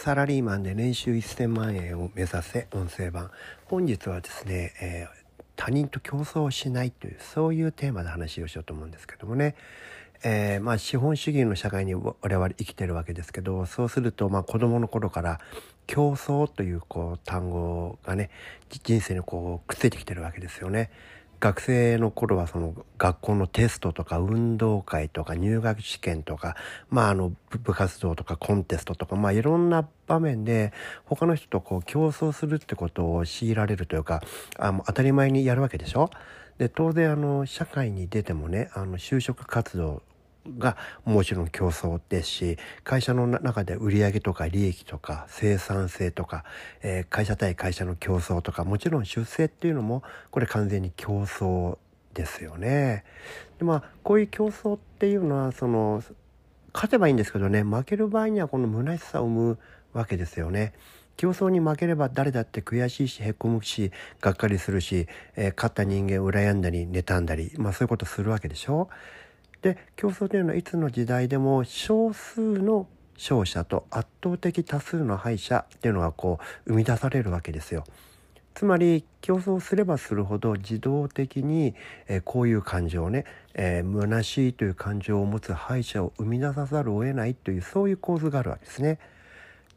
サラリーマンで年収1000万円を目指せ音声版本日はですね、えー、他人と競争しないというそういうテーマで話をしようと思うんですけどもね、えー、まあ資本主義の社会に我々生きてるわけですけどそうするとまあ子供の頃から競争というこう単語がね人生にこうくっついてきてるわけですよね。学生の頃はその学校のテストとか運動会とか入学試験とか、まああの部活動とかコンテストとか、まあいろんな場面で他の人とこう競争するってことを強いられるというか、あ当たり前にやるわけでしょ？で当然あの社会に出てもねあの就職活動がもちろん競争ですし会社の中で売上とか利益とか生産性とか、えー、会社対会社の競争とかもちろん出世っていうのもこれ完全に競争ですよね。でまあこういう競争っていうのはその勝てばいいんですけどね負ける場合にはこの虚しさを生むわけですよね。競争に負ければ誰だって悔しいしへこむしがっかりするし、えー、勝った人間を羨んだり妬んだりまあそういうことするわけでしょ。で競争というのはいつの時代でも少数の勝者と圧倒的多数の敗者っていうのがこう生み出されるわけですよ。つまり競争すればするほど自動的に、えー、こういう感情をね、えー、虚しいという感情を持つ敗者を生み出さざるを得ないというそういう構図があるわけですね。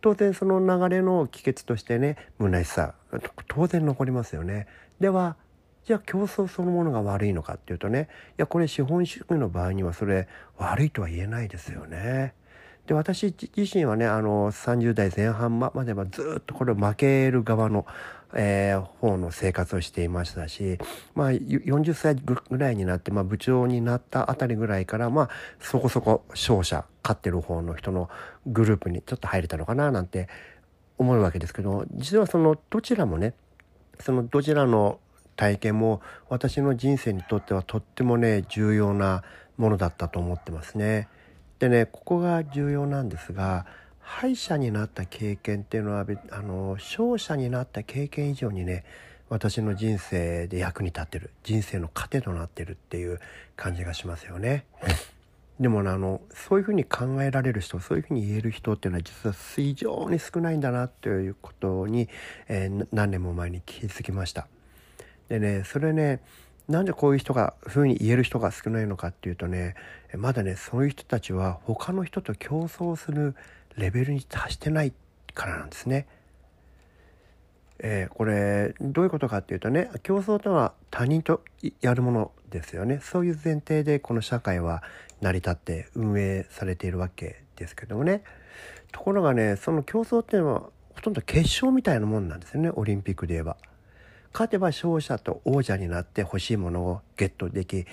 当然その流れの帰結としてね虚しさ当然残りますよね。ではじゃあ競争そのものが悪いのかっていうとねいやこれ資本主義の場合にはそれ悪いとは言えないですよね。で私自身はねあの30代前半まではずっとこれ負ける側の、えー、方の生活をしていましたし、まあ、40歳ぐらいになって、まあ、部長になったあたりぐらいから、まあ、そこそこ勝者勝ってる方の人のグループにちょっと入れたのかななんて思うわけですけど実はそのどちらもねそのどちらの体験も私の人生にとってはとってもね重要なものだったと思ってますね。でねここが重要なんですが敗者になった経験っていうのはあの勝者になった経験以上にね私の人生で役に立ってる人生の糧となってるっていう感じがしますよね。でも、ね、あのそういうふうに考えられる人そういうふうに言える人っていうのは実は非常に少ないんだなということに、えー、何年も前に気づきました。でねそれねなんでこういう人がふうに言える人が少ないのかっていうとねまだねそういう人たちは他の人と競争するレベルに達してないからなんですね。えー、これどういうことかっていうとね競争とは他人とやるものですよねそういう前提でこの社会は成り立って運営されているわけですけどもねところがねその競争っていうのはほとんど決勝みたいなもんなんですよねオリンピックで言えば。勝てば勝者と王者になって欲しいものをゲットでき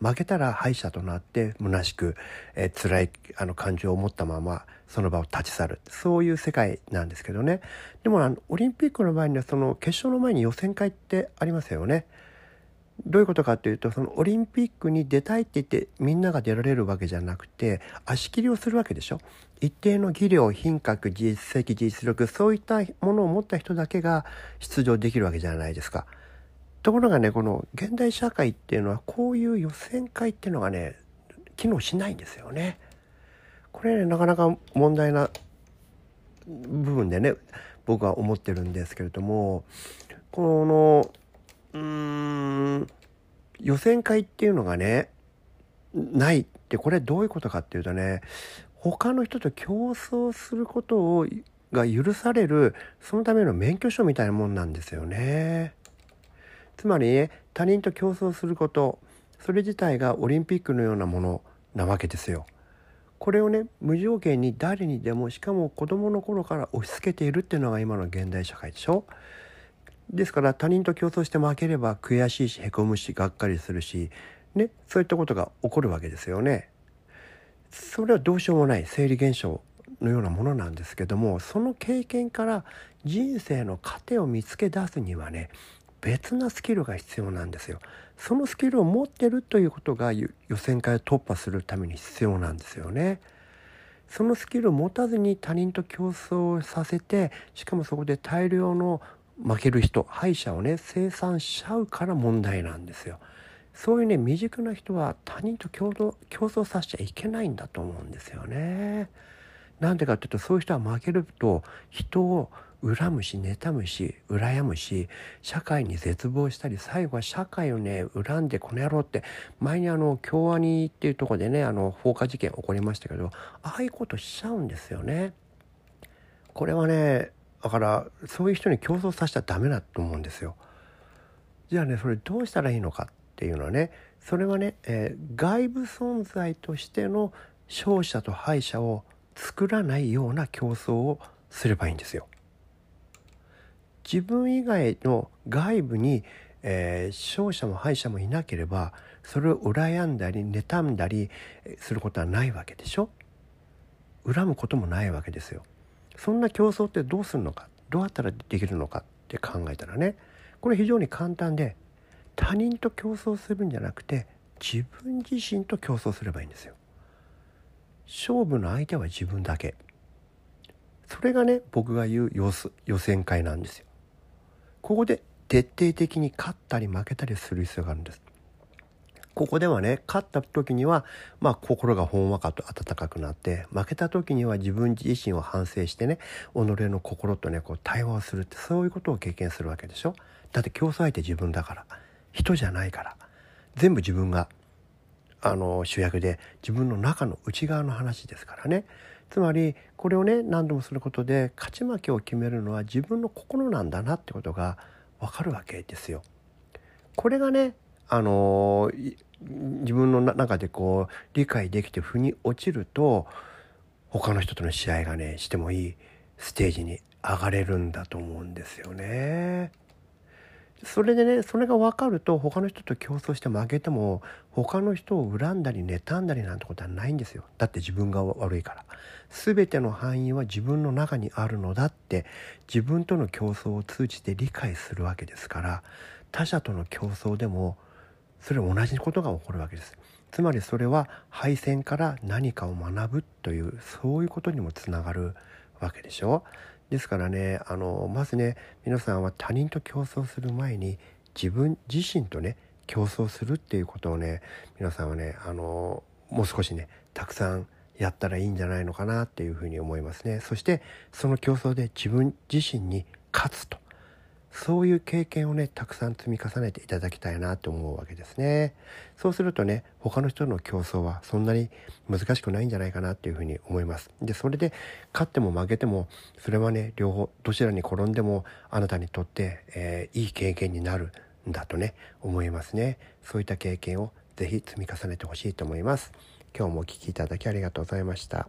負けたら敗者となって虚しく、えー、辛いあの感情を持ったままその場を立ち去るそういう世界なんですけどねでもあのオリンピックの場合にはその決勝の前に予選会ってありますよね。どういうことかというとそのオリンピックに出たいって言ってみんなが出られるわけじゃなくて足切りをするわけでしょ？一定の技量品格実績実力そういったものを持った人だけが出場できるわけじゃないですか。ところがねこの現代社会っていうのはこういう予選会っていうのがね機能しないんですよね。これねなかなか問題な部分でね僕は思ってるんですけれどもこの予選会っていうのがねないってこれどういうことかっていうとね他の人と競争することをが許されるそのための免許証みたいなもんなんですよね。つまり、ね、他人と競争することそれ自体がオリンピックのようなものなわけですよ。これをね無条件に誰にでもしかも子供の頃から押し付けているっていうのが今の現代社会でしょ。ですから他人と競争して負ければ悔しいしへこむしがっかりするし、ね、そういったことが起こるわけですよね。それはどうしようもない生理現象のようなものなんですけどもその経験から人生の糧を見つけ出すにはね別なスキルが必要なんですよ。そのスキルを持ってるということが予選会を突破するために必要なんですよね。そのスキルを持たずに他人と競争させてしかもそこで大量の負ける人敗者をね生産しちゃうから問題なんですよ。そういうね未熟な人は他人と競争競争させちゃいけないんだと思うんですよね。なんでかっていうとそういう人は負けると人を恨むし妬むし羨むし社会に絶望したり最後は社会をね恨んでこの野郎って前にあの京アニっていうとこでねあの放火事件起こりましたけどああいうことしちゃうんですよね。これはねだからそういう人に競争させちゃダメだと思うんですよ。じゃあねそれどうしたらいいのかっていうのはねそれはね、えー、外部存在としての勝者と敗者を作らないような競争をすればいいんですよ。自分以外の外部に、えー、勝者も敗者もいなければそれを羨んだり妬んだりすることはないわけでしょ？恨むこともないわけですよ。そんな競争ってどうするのか？どうやったらできるのかって考えたらねこれ非常に簡単で他人と競争するんじゃなくて自分自身と競争すればいいんですよ。勝負の相手は自分だけ。それがね僕が言う予選会なんですよ。ここで徹底的に勝ったり負けたりする必要があるんです。ここではね勝った時にはまあ心がほんわかと温かくなって負けた時には自分自身を反省してね己の心とねこう対話をするってそういうことを経験するわけでしょ？だって競争相手自分だから。人じゃないから。全部自分があの主役で自分の中の内側の話ですからね。つまりこれをね何度もすることで勝ち負けを決めるのは自分の心なんだなってことがわかるわけですよ。これがねあの自分の中でこう理解できて腑に落ちると他の人との試合がねしてもいいステージに上がれるんだと思うんですよね。それでねそれが分かると他の人と競争して負けても他の人を恨んだり妬んだりなんてことはないんですよだって自分が悪いから全ての範囲は自分の中にあるのだって自分との競争を通じて理解するわけですから他者との競争でもそれ同じことが起こるわけです。つまりそれは敗戦から何かを学ぶというそういうことにもつながるわけでしょですからねあのまずね皆さんは他人と競争する前に自分自身とね競争するっていうことをね皆さんはねあのもう少しねたくさんやったらいいんじゃないのかなっていうふうに思いますね。そしてその競争で自分自身に勝つと。そういう経験をねたくさん積み重ねていただきたいなと思うわけですね。そうするとね他の人の競争はそんなに難しくないんじゃないかなっていうふうに思います。でそれで勝っても負けてもそれはね両方どちらに転んでもあなたにとって、えー、いい経験になるんだとね思いますね。そういった経験をぜひ積み重ねてほしいと思います。今日もお聴きいただきありがとうございました。